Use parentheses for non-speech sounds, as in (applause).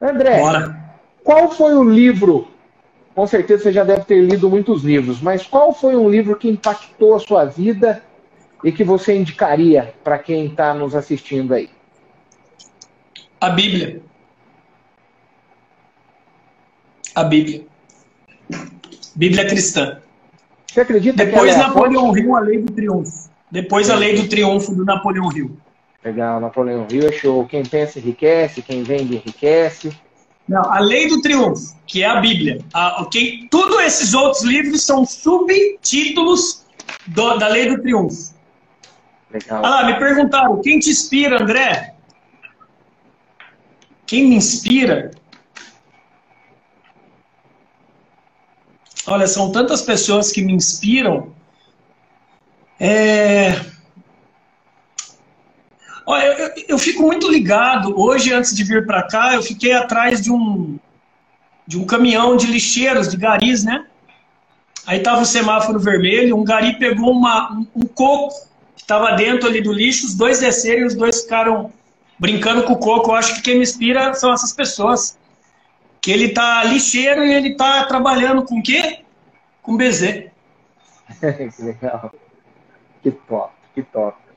André, Bora. qual foi o livro? Com certeza você já deve ter lido muitos livros, mas qual foi um livro que impactou a sua vida e que você indicaria para quem está nos assistindo aí? A Bíblia. A Bíblia. Bíblia cristã. Você acredita Depois que é Napoleão Hill, a lei do triunfo. Depois a lei do triunfo do Napoleão Hill. Legal, Napoleão Hill é show. Quem pensa enriquece, quem vende enriquece. Não, a lei do triunfo, que é a Bíblia. A, okay? Todos esses outros livros são subtítulos do, da lei do triunfo. Legal. Ah, me perguntaram, quem te inspira, André? Quem me inspira? Olha, são tantas pessoas que me inspiram. É... Olha, eu, eu, fico muito ligado. Hoje, antes de vir para cá, eu fiquei atrás de um de um caminhão de lixeiros, de garis, né? Aí tava o semáforo vermelho, um gari pegou uma, um, um coco que estava dentro ali do lixo, os dois desceram e os dois ficaram brincando com o coco. Eu acho que quem me inspira são essas pessoas. Que ele tá lixeiro e ele tá trabalhando com o quê? Com BZ. (laughs) que legal. Que top, que top.